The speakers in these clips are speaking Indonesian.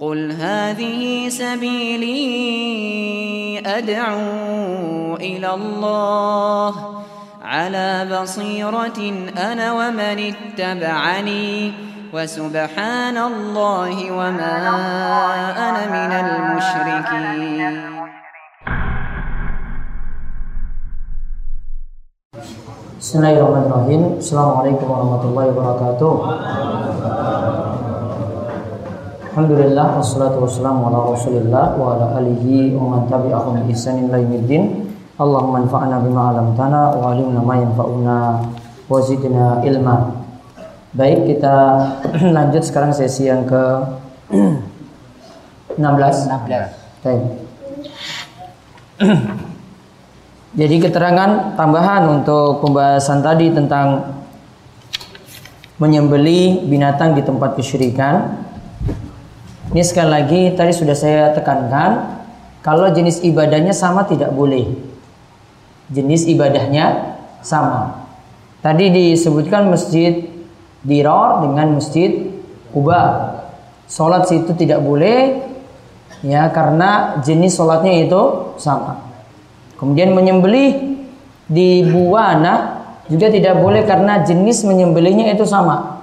قل هذه سبيلي أدعو إلى الله على بصيرة أنا ومن اتبعني وسبحان الله وما أنا من المشركين Bismillahirrahmanirrahim Assalamualaikum warahmatullahi wabarakatuh Alhamdulillah Wassalatu wassalamu ala rasulillah Wa ala alihi wa man tabi'ahum bi ihsanin ila yaumiddin. Allahumma anfa'na bima 'allamtana wa 'allimna ma yanfa'una wa zidna ilma. Baik kita lanjut sekarang sesi yang ke 16 16 Baik. Jadi keterangan tambahan untuk pembahasan tadi tentang menyembeli binatang di tempat kesyirikan. Ini sekali lagi tadi sudah saya tekankan kalau jenis ibadahnya sama tidak boleh. Jenis ibadahnya sama. Tadi disebutkan masjid Diror dengan masjid Kuba. Sholat situ tidak boleh ya karena jenis sholatnya itu sama. Kemudian menyembelih di buana juga tidak boleh karena jenis menyembelihnya itu sama.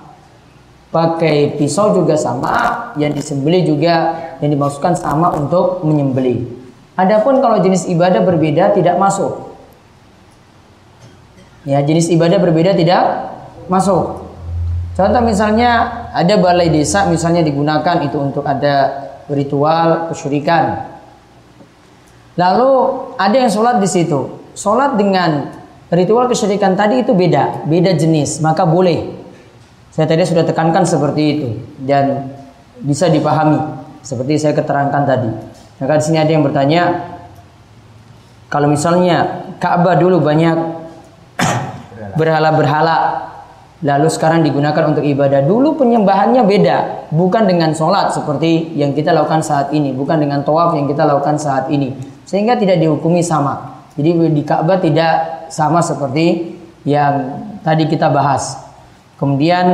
Pakai pisau juga sama, yang disembelih juga yang dimaksudkan sama untuk menyembelih. Adapun kalau jenis ibadah berbeda tidak masuk. Ya, jenis ibadah berbeda tidak masuk. Contoh misalnya ada balai desa misalnya digunakan itu untuk ada ritual kesyirikan Lalu ada yang sholat di situ. Sholat dengan ritual kesyirikan tadi itu beda, beda jenis, maka boleh. Saya tadi sudah tekankan seperti itu dan bisa dipahami seperti saya keterangkan tadi. Maka di sini ada yang bertanya, kalau misalnya Ka'bah dulu banyak berhala-berhala, lalu sekarang digunakan untuk ibadah. Dulu penyembahannya beda, bukan dengan sholat seperti yang kita lakukan saat ini, bukan dengan tawaf yang kita lakukan saat ini sehingga tidak dihukumi sama. Jadi di Ka'bah tidak sama seperti yang tadi kita bahas. Kemudian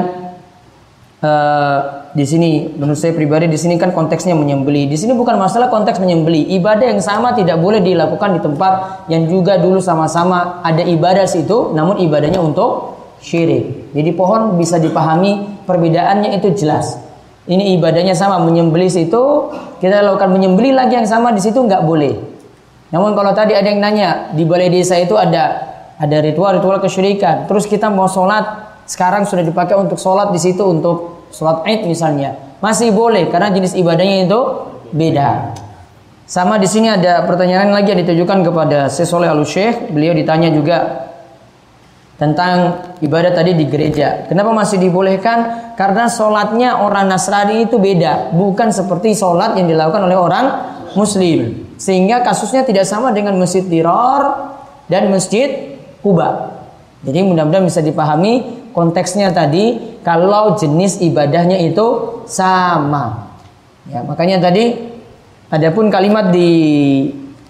uh, di sini menurut saya pribadi di sini kan konteksnya menyembeli. Di sini bukan masalah konteks menyembeli. Ibadah yang sama tidak boleh dilakukan di tempat yang juga dulu sama-sama ada ibadah situ, namun ibadahnya untuk syirik. Jadi pohon bisa dipahami perbedaannya itu jelas. Ini ibadahnya sama menyembeli situ, kita lakukan menyembeli lagi yang sama di situ nggak boleh. Namun kalau tadi ada yang nanya di balai desa itu ada ada ritual-ritual kesyirikan. Terus kita mau sholat sekarang sudah dipakai untuk sholat di situ untuk sholat id misalnya masih boleh karena jenis ibadahnya itu beda. Sama di sini ada pertanyaan lagi yang ditujukan kepada Sesoleh Al Syekh. Beliau ditanya juga tentang ibadah tadi di gereja. Kenapa masih dibolehkan? Karena sholatnya orang Nasrani itu beda, bukan seperti sholat yang dilakukan oleh orang Muslim. Sehingga kasusnya tidak sama dengan Masjid Dirar dan Masjid Kuba. Jadi mudah-mudahan bisa dipahami konteksnya tadi kalau jenis ibadahnya itu sama. Ya, makanya tadi adapun kalimat di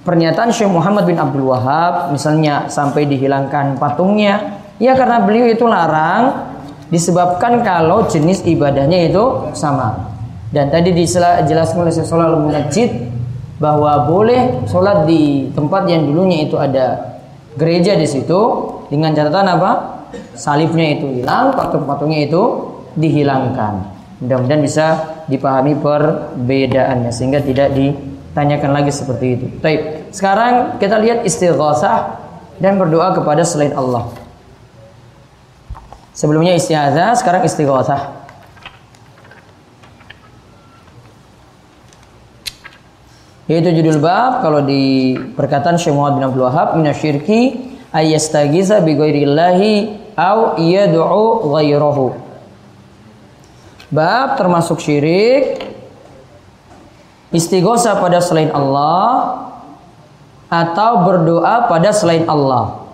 pernyataan Syekh Muhammad bin Abdul Wahab misalnya sampai dihilangkan patungnya, ya karena beliau itu larang disebabkan kalau jenis ibadahnya itu sama. Dan tadi dijelaskan oleh Syekh Shalal Munajjid bahwa boleh sholat di tempat yang dulunya itu ada gereja di situ dengan catatan apa? Salibnya itu hilang, patung-patungnya itu dihilangkan. Mudah-mudahan bisa dipahami perbedaannya sehingga tidak ditanyakan lagi seperti itu. Baik, sekarang kita lihat istighosah dan berdoa kepada selain Allah. Sebelumnya istiazah, sekarang istighosah. Yaitu judul bab kalau di perkataan Syekh Muhammad bin Abdul Wahab minasyirki ayyastagiza bi au yad'u ghairahu. Bab termasuk syirik istighosa pada selain Allah atau berdoa pada selain Allah.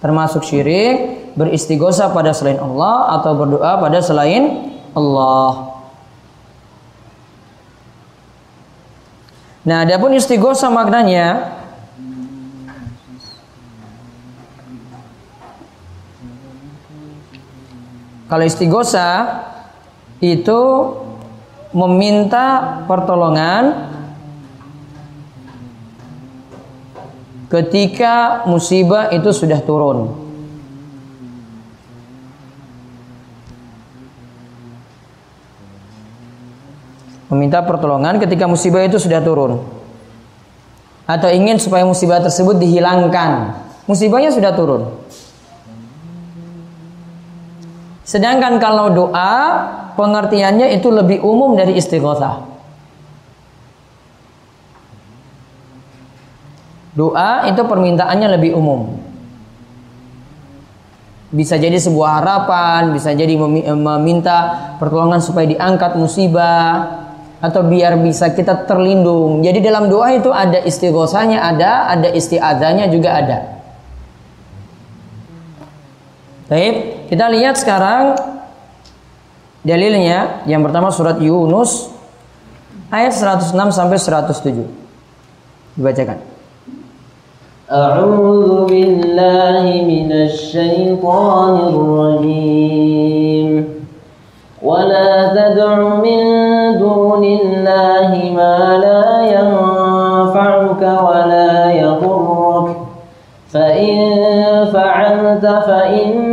Termasuk syirik beristighosa pada selain Allah atau berdoa pada selain Allah. Nah, adapun istighosa maknanya Kalau istighosa itu meminta pertolongan ketika musibah itu sudah turun. Meminta pertolongan ketika musibah itu sudah turun. Atau ingin supaya musibah tersebut dihilangkan. Musibahnya sudah turun. Sedangkan kalau doa pengertiannya itu lebih umum dari istighothah. Doa itu permintaannya lebih umum. Bisa jadi sebuah harapan, bisa jadi meminta pertolongan supaya diangkat musibah atau biar bisa kita terlindung. Jadi dalam doa itu ada istighosahnya ada, ada istiadanya juga ada. Baik, kita lihat sekarang dalilnya yang pertama surat Yunus ayat 106 sampai 107. Dibacakan. A'udzu billahi minasy syaithanir rajim. Wa la tad'u min dunillahi ma la yanfa'uka wa la yadhurruk. Fa in fa'alta fa in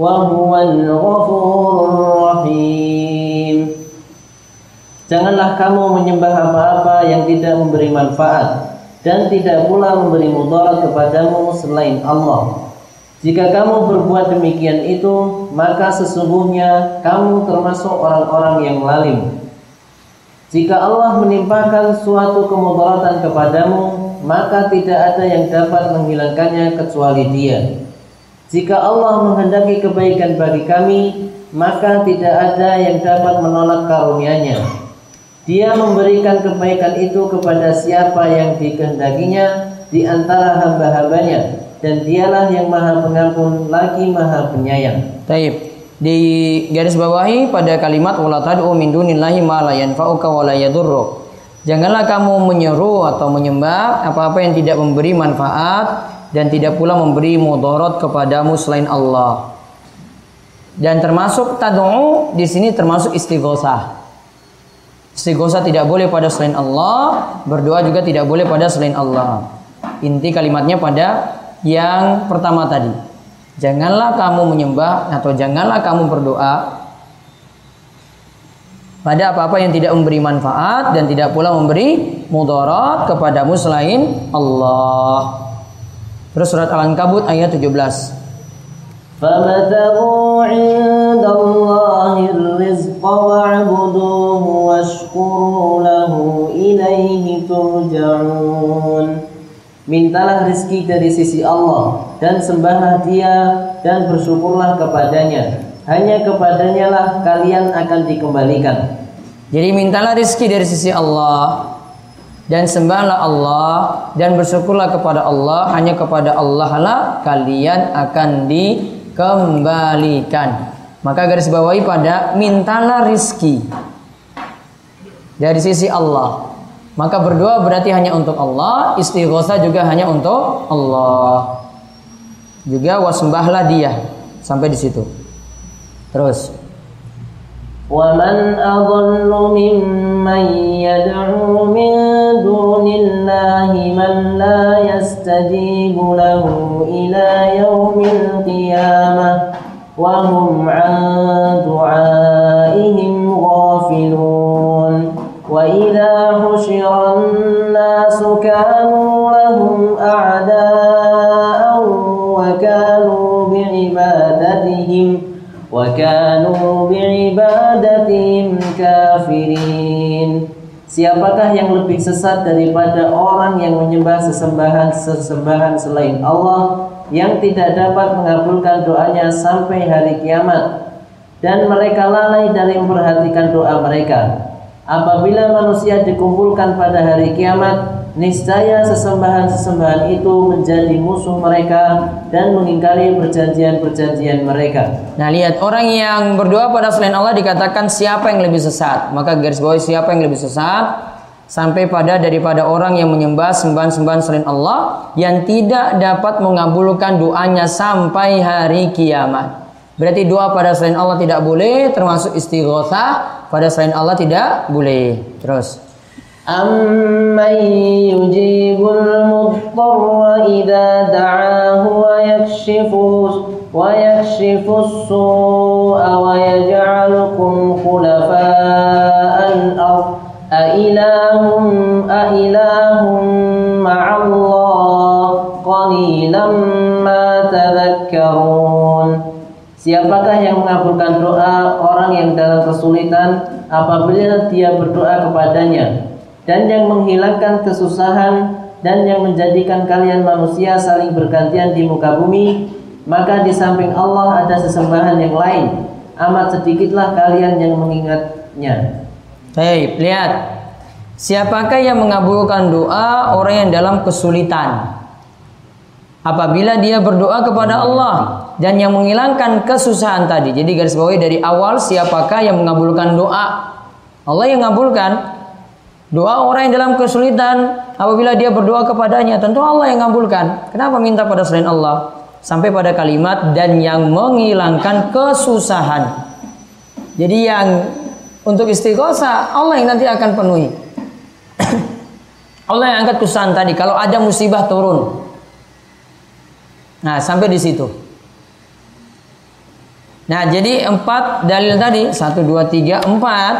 وهو الغفور الرحيم Janganlah kamu menyembah apa-apa yang tidak memberi manfaat dan tidak pula memberi mudarat kepadamu selain Allah. Jika kamu berbuat demikian itu, maka sesungguhnya kamu termasuk orang-orang yang lalim. Jika Allah menimpakan suatu kemudaratan kepadamu, maka tidak ada yang dapat menghilangkannya kecuali Dia. Jika Allah menghendaki kebaikan bagi kami, maka tidak ada yang dapat menolak karunia-Nya. Dia memberikan kebaikan itu kepada siapa yang dikehendakinya di antara hamba-hambanya dan dialah yang maha pengampun lagi maha penyayang. Taib. Di garis bawahi pada kalimat wala tad'u min dunillahi ma. Janganlah kamu menyeru atau menyembah apa-apa yang tidak memberi manfaat dan tidak pula memberi mudarat kepadamu selain Allah. Dan termasuk tad'u di sini termasuk istighosah. Istighosa tidak boleh pada selain Allah, berdoa juga tidak boleh pada selain Allah. Inti kalimatnya pada yang pertama tadi. Janganlah kamu menyembah atau janganlah kamu berdoa pada apa-apa yang tidak memberi manfaat dan tidak pula memberi mudarat kepadamu selain Allah. Terus surat Al-Ankabut ayat 17. فابتغوا عند الله الرزق واعبدوه واشكروا له إليه ترجعون Mintalah rizki dari sisi Allah dan sembahlah dia dan bersyukurlah kepadanya. Hanya kepadanya lah kalian akan dikembalikan. Jadi mintalah rizki dari sisi Allah dan sembahlah Allah dan bersyukurlah kepada Allah. Hanya kepada Allah lah kalian akan di kembalikan. Maka garis bawahi pada mintalah rizki dari sisi Allah. Maka berdoa berarti hanya untuk Allah, istighosa juga hanya untuk Allah. Juga wasembahlah dia sampai di situ. Terus. ومن أضل ممن يدعو من دون الله من لا يستجيب له إلى يوم القيامة وهم عن دعائهم غافلون. وإذا حشر الناس كانوا لهم أعداء وكانوا بعبادتهم وكانوا Siapakah yang lebih sesat daripada orang yang menyembah sesembahan-sesembahan selain Allah yang tidak dapat mengabulkan doanya sampai hari kiamat? Dan mereka lalai dari memperhatikan doa mereka. Apabila manusia dikumpulkan pada hari kiamat, niscaya sesembahan-sesembahan itu menjadi musuh mereka dan mengingkari perjanjian-perjanjian mereka. Nah lihat orang yang berdoa pada selain Allah dikatakan siapa yang lebih sesat. Maka garis bawah siapa yang lebih sesat sampai pada daripada orang yang menyembah sembahan-sembahan selain Allah yang tidak dapat mengabulkan doanya sampai hari kiamat. Berarti doa pada selain Allah tidak boleh, termasuk istighothah pada selain Allah tidak boleh. Terus. أمن يجيب المضطر إذا دعاه ويكشف ويكشف السوء ويجعلكم خلفاء الأرض أإله أإله مع الله قليلا ما تذكرون Siapakah yang mengabulkan doa orang yang dalam kesulitan apabila dia berdoa kepadanya dan yang menghilangkan kesusahan dan yang menjadikan kalian manusia saling bergantian di muka bumi maka di samping Allah ada sesembahan yang lain amat sedikitlah kalian yang mengingatnya Baik, lihat Siapakah yang mengabulkan doa orang yang dalam kesulitan? apabila dia berdoa kepada Allah dan yang menghilangkan kesusahan tadi. Jadi garis bawahi dari awal siapakah yang mengabulkan doa? Allah yang mengabulkan. Doa orang yang dalam kesulitan apabila dia berdoa kepadanya, tentu Allah yang mengabulkan. Kenapa minta pada selain Allah? Sampai pada kalimat dan yang menghilangkan kesusahan. Jadi yang untuk istighosah Allah yang nanti akan penuhi. Allah yang angkat kesusahan tadi. Kalau ada musibah turun, Nah, sampai di situ. Nah, jadi empat dalil tadi, satu, dua, tiga, empat,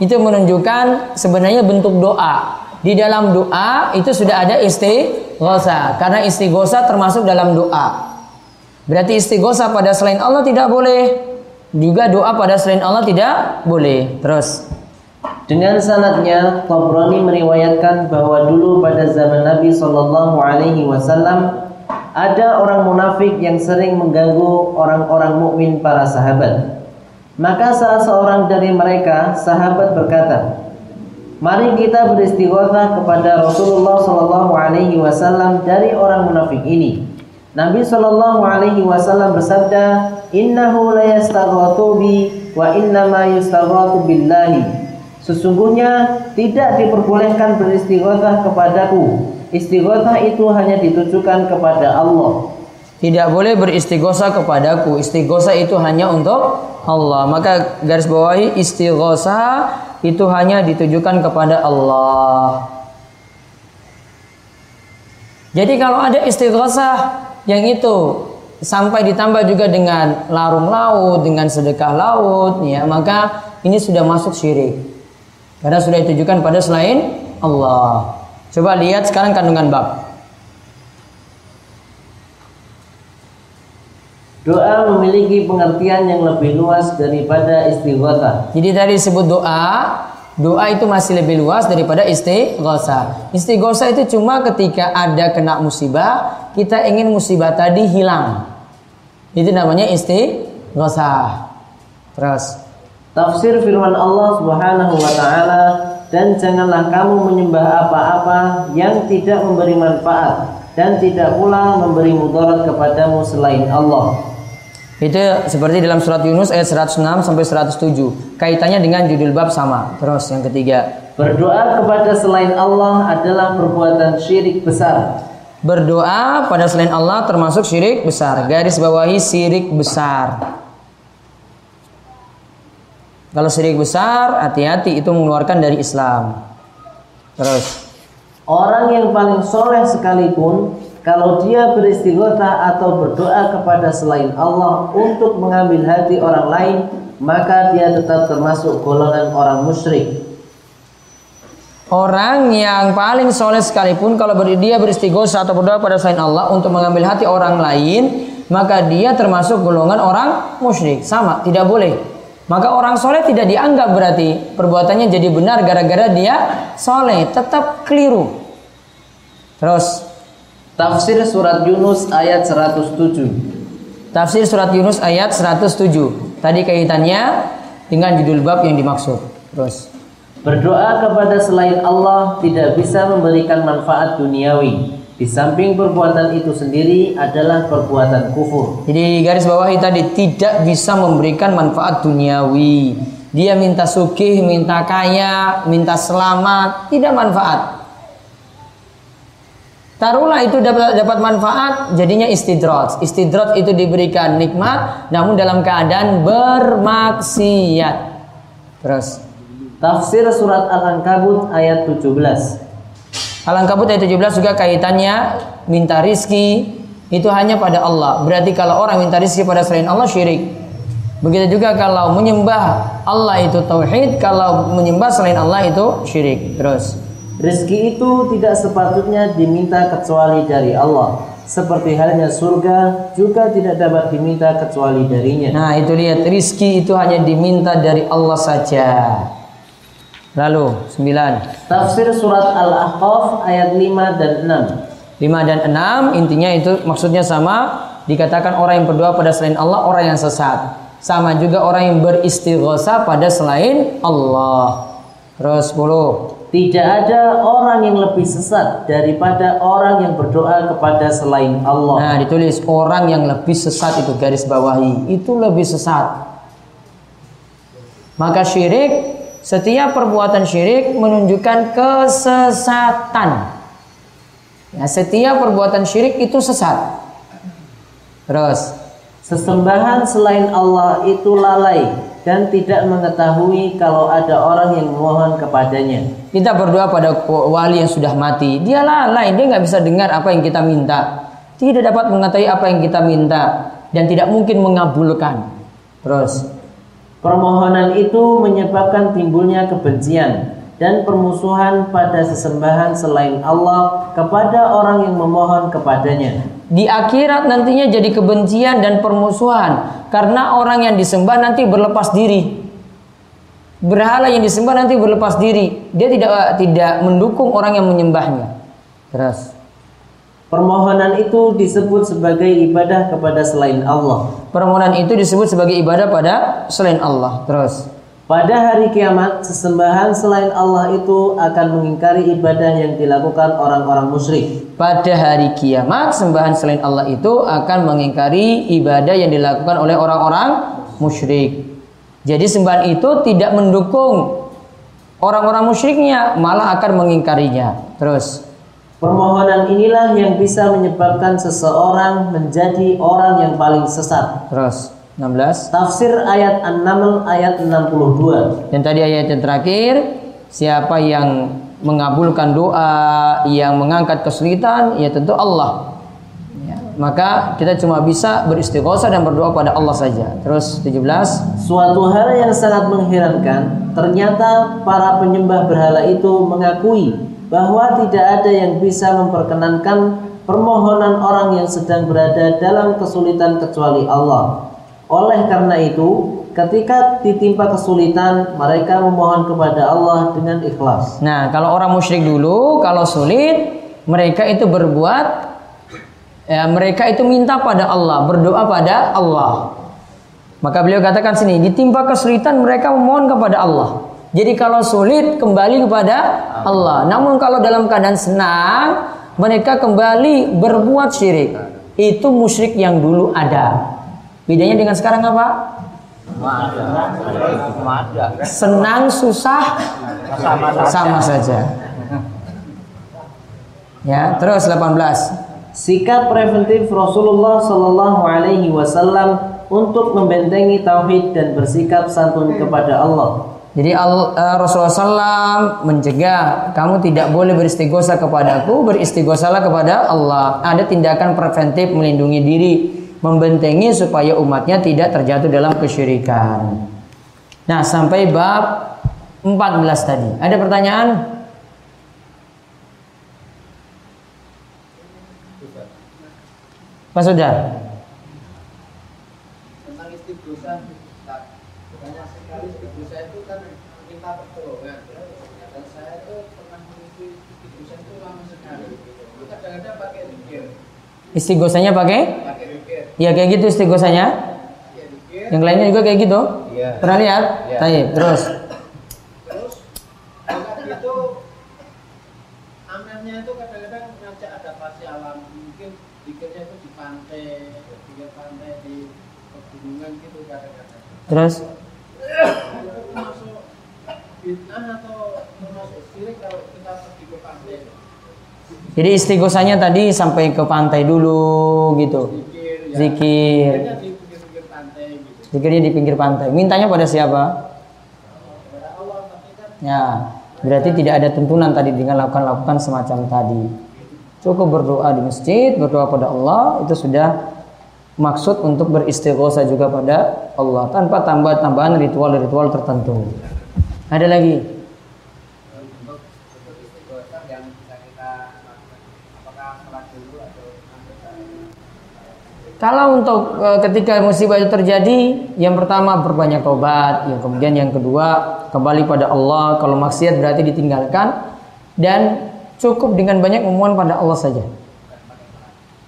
itu menunjukkan sebenarnya bentuk doa. Di dalam doa itu sudah ada istighosa, karena istighosa termasuk dalam doa. Berarti istighosa pada selain Allah tidak boleh. Juga doa pada selain Allah tidak boleh. Terus. Dengan sanatnya, Tabrani meriwayatkan bahwa dulu pada zaman Nabi Shallallahu Alaihi Wasallam ada orang munafik yang sering mengganggu orang-orang mukmin para sahabat. Maka salah seorang dari mereka, sahabat berkata, Mari kita beristighothah kepada Rasulullah Shallallahu Alaihi Wasallam dari orang munafik ini. Nabi Shallallahu Alaihi Wasallam bersabda, Innahu la yastaghatu bi wa innama yastaghatu billahi. Sesungguhnya tidak diperbolehkan beristighothah kepadaku Istighothah itu hanya ditujukan kepada Allah. Tidak boleh beristighosa kepadaku. Istighosa itu hanya untuk Allah. Maka garis bawahi istighosa itu hanya ditujukan kepada Allah. Jadi kalau ada istighosa yang itu sampai ditambah juga dengan larung laut, dengan sedekah laut, ya maka ini sudah masuk syirik. Karena sudah ditujukan pada selain Allah. Coba lihat sekarang kandungan bab. Doa memiliki pengertian yang lebih luas daripada istighosa. Jadi tadi disebut doa, doa itu masih lebih luas daripada istighosa. Istighosa itu cuma ketika ada kena musibah, kita ingin musibah tadi hilang. Itu namanya istighosa. Terus tafsir firman Allah Subhanahu wa taala dan janganlah kamu menyembah apa-apa yang tidak memberi manfaat dan tidak pula memberi mudarat kepadamu selain Allah. Itu seperti dalam surat Yunus ayat 106 sampai 107. Kaitannya dengan judul bab sama. Terus yang ketiga, berdoa kepada selain Allah adalah perbuatan syirik besar. Berdoa pada selain Allah termasuk syirik besar. Garis bawahi syirik besar. Kalau syirik besar, hati-hati itu mengeluarkan dari Islam. Terus. Orang yang paling soleh sekalipun, kalau dia beristighotah atau berdoa kepada selain Allah untuk mengambil hati orang lain, maka dia tetap termasuk golongan orang musyrik. Orang yang paling soleh sekalipun kalau dia beristighosah atau berdoa pada selain Allah untuk mengambil hati orang lain, maka dia termasuk golongan orang musyrik. Sama, tidak boleh. Maka orang soleh tidak dianggap berarti perbuatannya jadi benar gara-gara dia soleh, tetap keliru. Terus tafsir surat Yunus ayat 107. Tafsir surat Yunus ayat 107. Tadi kaitannya dengan judul bab yang dimaksud. Terus Berdoa kepada selain Allah tidak bisa memberikan manfaat duniawi. Di samping perbuatan itu sendiri adalah perbuatan kufur. Jadi garis bawahi tadi tidak bisa memberikan manfaat duniawi. Dia minta sugih, minta kaya, minta selamat, tidak manfaat. Taruhlah itu dapat dapat manfaat, jadinya istidrot. Istidrot itu diberikan nikmat, namun dalam keadaan bermaksiat. Terus Tafsir surat Al-Ankabut ayat 17. Al-Ankabut ayat 17 juga kaitannya minta rizki itu hanya pada Allah. Berarti kalau orang minta rizki pada selain Allah syirik. Begitu juga kalau menyembah Allah itu tauhid, kalau menyembah selain Allah itu syirik. Terus Rizki itu tidak sepatutnya diminta kecuali dari Allah. Seperti halnya surga juga tidak dapat diminta kecuali darinya. Nah itu lihat rizki itu hanya diminta dari Allah saja. Lalu sembilan. Tafsir surat Al-Ahqaf ayat 5 dan 6. 5 dan 6 intinya itu maksudnya sama dikatakan orang yang berdoa pada selain Allah orang yang sesat. Sama juga orang yang beristighosah pada selain Allah. Terus 10. Tidak ada orang yang lebih sesat daripada orang yang berdoa kepada selain Allah. Nah, ditulis orang yang lebih sesat itu garis bawahi. Itu lebih sesat. Maka syirik setiap perbuatan syirik menunjukkan kesesatan. Ya, setiap perbuatan syirik itu sesat. Terus, Sesembahan selain Allah itu lalai dan tidak mengetahui kalau ada orang yang memohon kepadanya. kita berdoa pada wali yang sudah mati. Dia lalai, dia nggak bisa dengar apa yang kita minta. Tidak dapat mengetahui apa yang kita minta dan tidak mungkin mengabulkan. Terus, Permohonan itu menyebabkan timbulnya kebencian dan permusuhan pada sesembahan selain Allah kepada orang yang memohon kepadanya. Di akhirat nantinya jadi kebencian dan permusuhan karena orang yang disembah nanti berlepas diri. Berhala yang disembah nanti berlepas diri. Dia tidak tidak mendukung orang yang menyembahnya. Terus Permohonan itu disebut sebagai ibadah kepada selain Allah. permohonan itu disebut sebagai ibadah pada selain Allah. Terus Pada hari kiamat, sesembahan selain Allah itu akan mengingkari ibadah yang dilakukan orang-orang musyrik. pada hari kiamat sembahan selain Allah itu akan mengingkari ibadah yang dilakukan oleh orang-orang musyrik. Jadi sembahan itu tidak mendukung orang-orang musyriknya, malah akan mengingkarinya. Terus Permohonan inilah yang bisa menyebabkan seseorang menjadi orang yang paling sesat. Terus 16 Tafsir ayat An-Naml ayat 62. Dan tadi ayat yang terakhir Siapa yang mengabulkan doa Yang mengangkat kesulitan Ya tentu Allah ya, Maka kita cuma bisa beristighosah dan berdoa pada Allah saja Terus 17 Suatu hal yang sangat mengherankan, ternyata para penyembah berhala itu mengakui bahwa tidak ada yang bisa memperkenankan permohonan orang yang sedang berada dalam kesulitan kecuali Allah. Oleh karena itu, ketika ditimpa kesulitan, mereka memohon kepada Allah dengan ikhlas. Nah kalau orang musyrik dulu Kalau sulit Mereka itu berbuat ya, Mereka itu minta pada Allah Berdoa pada Allah. Maka beliau katakan sini Ditimpa kesulitan mereka memohon kepada Allah. Jadi kalau sulit kembali kepada Allah. Namun kalau dalam keadaan senang Mereka kembali berbuat syirik. Itu musyrik yang dulu ada Bedanya dengan sekarang apa? Senang susah sama saja. Ya, terus 18. Sikap preventif Rasulullah Shallallahu Alaihi Wasallam untuk membentengi tauhid dan bersikap santun kepada Allah. Jadi Al- eh, Rasulullah SAW mencegah kamu tidak boleh beristighosah kepadaku, beristighosahlah kepada Allah. Ada tindakan preventif melindungi diri, membentengi supaya umatnya tidak terjatuh dalam kesyirikan. Nah, sampai bab 14 tadi. Ada pertanyaan? Pak Sudar. tentang istighosa Ustaz. banyak sekali istighosa itu kan minta pertolongan dan saya itu pernah mengikuti istighosa itu lama sekali itu kadang-kadang pakai zikir Istighosanya pakai? Pakai zikir Ya kayak gitu istighosanya. ya Yang lainnya juga kayak gitu? Iya. Pernah lihat? Iya. Taib. Terus terus amelnya itu kadang-kadang ngajak adaptasi alam mungkin bikinnya itu di pantai bikin pantai di pegunungan gitu kadang-kadang Terus itu masuk fitnah atau termasuk sirik kalau kita pergi ke pantai jadi istighosahnya tadi sampai ke pantai dulu gitu. Zikir ya Zikir. Zikirnya di gitu Zikirnya di pinggir pantai. Mintanya pada siapa? tapi kan Ya, berarti tidak ada tuntunan tadi dengan lakukan-lakukan semacam tadi. Cukup berdoa di masjid, berdoa pada Allah itu sudah maksud untuk beristighosah juga pada Allah tanpa tambah-tambahan ritual-ritual tertentu. Ada lagi? Kalau untuk e, ketika musibah itu terjadi, yang pertama perbanyak tobat, yang kemudian yang kedua kembali pada Allah. Kalau maksiat berarti ditinggalkan dan cukup dengan banyak memohon pada Allah saja.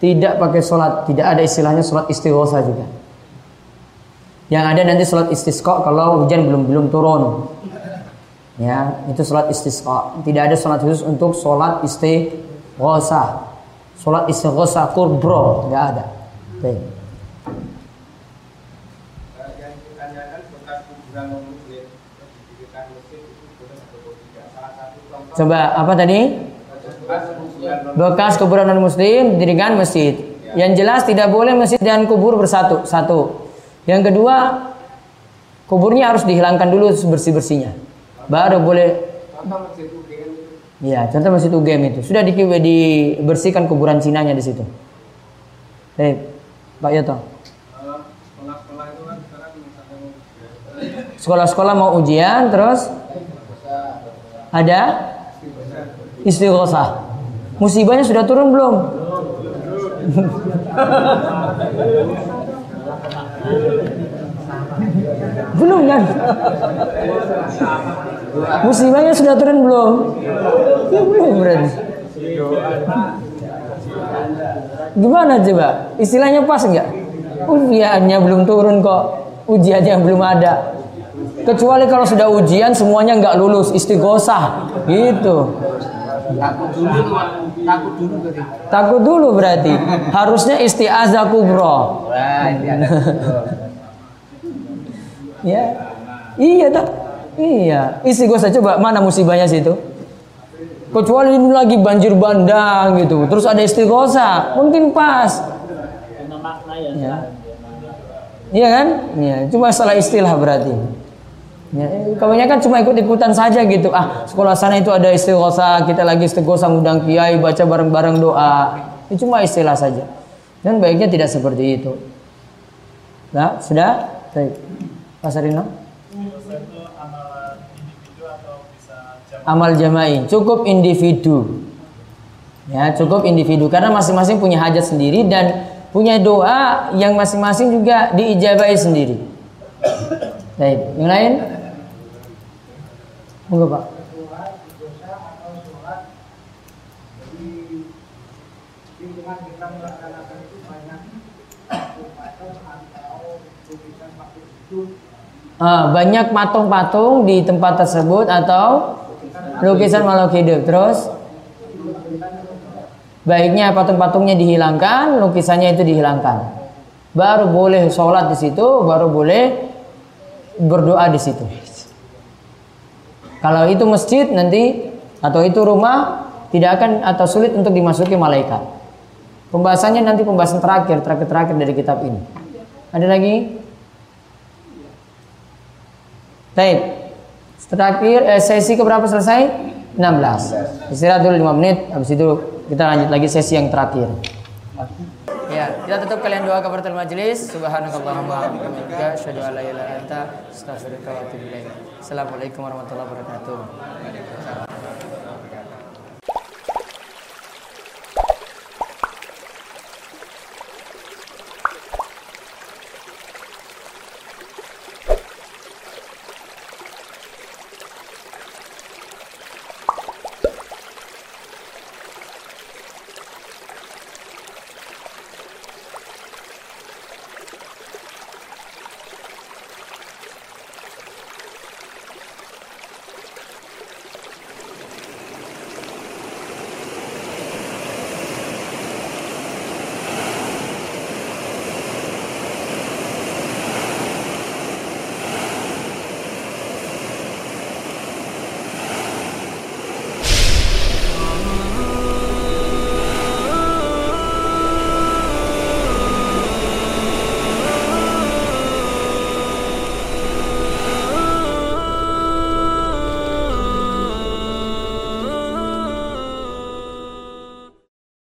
Tidak pakai sholat, tidak ada istilahnya sholat istighosa juga. Yang ada nanti sholat istisqa kalau hujan belum belum turun. Ya, itu sholat istisqa. Tidak ada sholat khusus untuk sholat istighosa. Sholat istighosa kurbro, tidak ada. Baik. yang ditanyakan bekas kuburan muslim didirikan masjid itu boleh atau tidak salah satu contoh Coba apa tadi? bekas kuburan non muslim didirikan masjid. Yang jelas tidak boleh masjid dan kubur bersatu. Satu. Yang kedua, kuburnya harus dihilangkan dulu bersih bersihnya. Baru boleh. contoh masjid UGM itu Ya, contoh masjid UGM itu sudah di, dibersihkan kuburan Cinanya di situ. Baik, Pak Yoto. sekolah-sekolah itu kan Sekolah-sekolah mau ujian, terus ada istighosah. Musibahnya sudah turun belum? belum kan? Musibahnya sudah turun belum? Ya, belum berarti. Gimana coba? Istilahnya pas nggak? Ujiannya belum turun kok. Ujiannya belum ada. Kecuali kalau sudah ujian semuanya nggak lulus istighosah gitu. takut dulu takut dulu tadi Takut dulu berarti. Harusnya isti'azah kubro. wah Ya. Iya tak? Iya. Istighosah coba mana musibahnya situ? Kecuali ini lagi banjir bandang gitu. Terus ada istighosah, mungkin pas. Ya. Iya kan? Iya, cuma salah istilah berarti. Ya, kebanyakan cuma ikut-ikutan saja gitu. Ah, sekolah sana itu ada istighosah, kita lagi istighosah ngundang kiai baca bareng-bareng doa. Itu cuma istilah saja. Dan baiknya tidak seperti itu. Nah, sudah? Baik. Pak Sarino? Amal jama'i cukup individu. Ya, cukup individu karena masing-masing punya hajat sendiri dan punya doa yang masing-masing juga diijabahi sendiri. Baik, yang lain? Monggo, Pak. Ah, banyak patung-patung di tempat tersebut atau lukisan makhluk hidup. Terus baiknya patung-patungnya dihilangkan, lukisannya itu dihilangkan. Baru boleh sholat di situ, baru boleh berdoa di situ. Kalau itu masjid nanti atau itu rumah tidak akan atau sulit untuk dimasuki malaikat. Pembahasannya nanti pembahasan terakhir, terakhir terakhir dari kitab ini. Ada lagi? Baik. Terakhir eh, sesi keberapa selesai? 16. Istirahat dulu 5 menit, habis itu kita lanjut lagi sesi yang terakhir. Ya, kita tutup kalian doa kafaratul majelis. Subhanakallahumma wa bihamdika asyhadu an la ilaha illa anta astaghfiruka wa atubu. Assalamualaikum warahmatullahi wabarakatuh.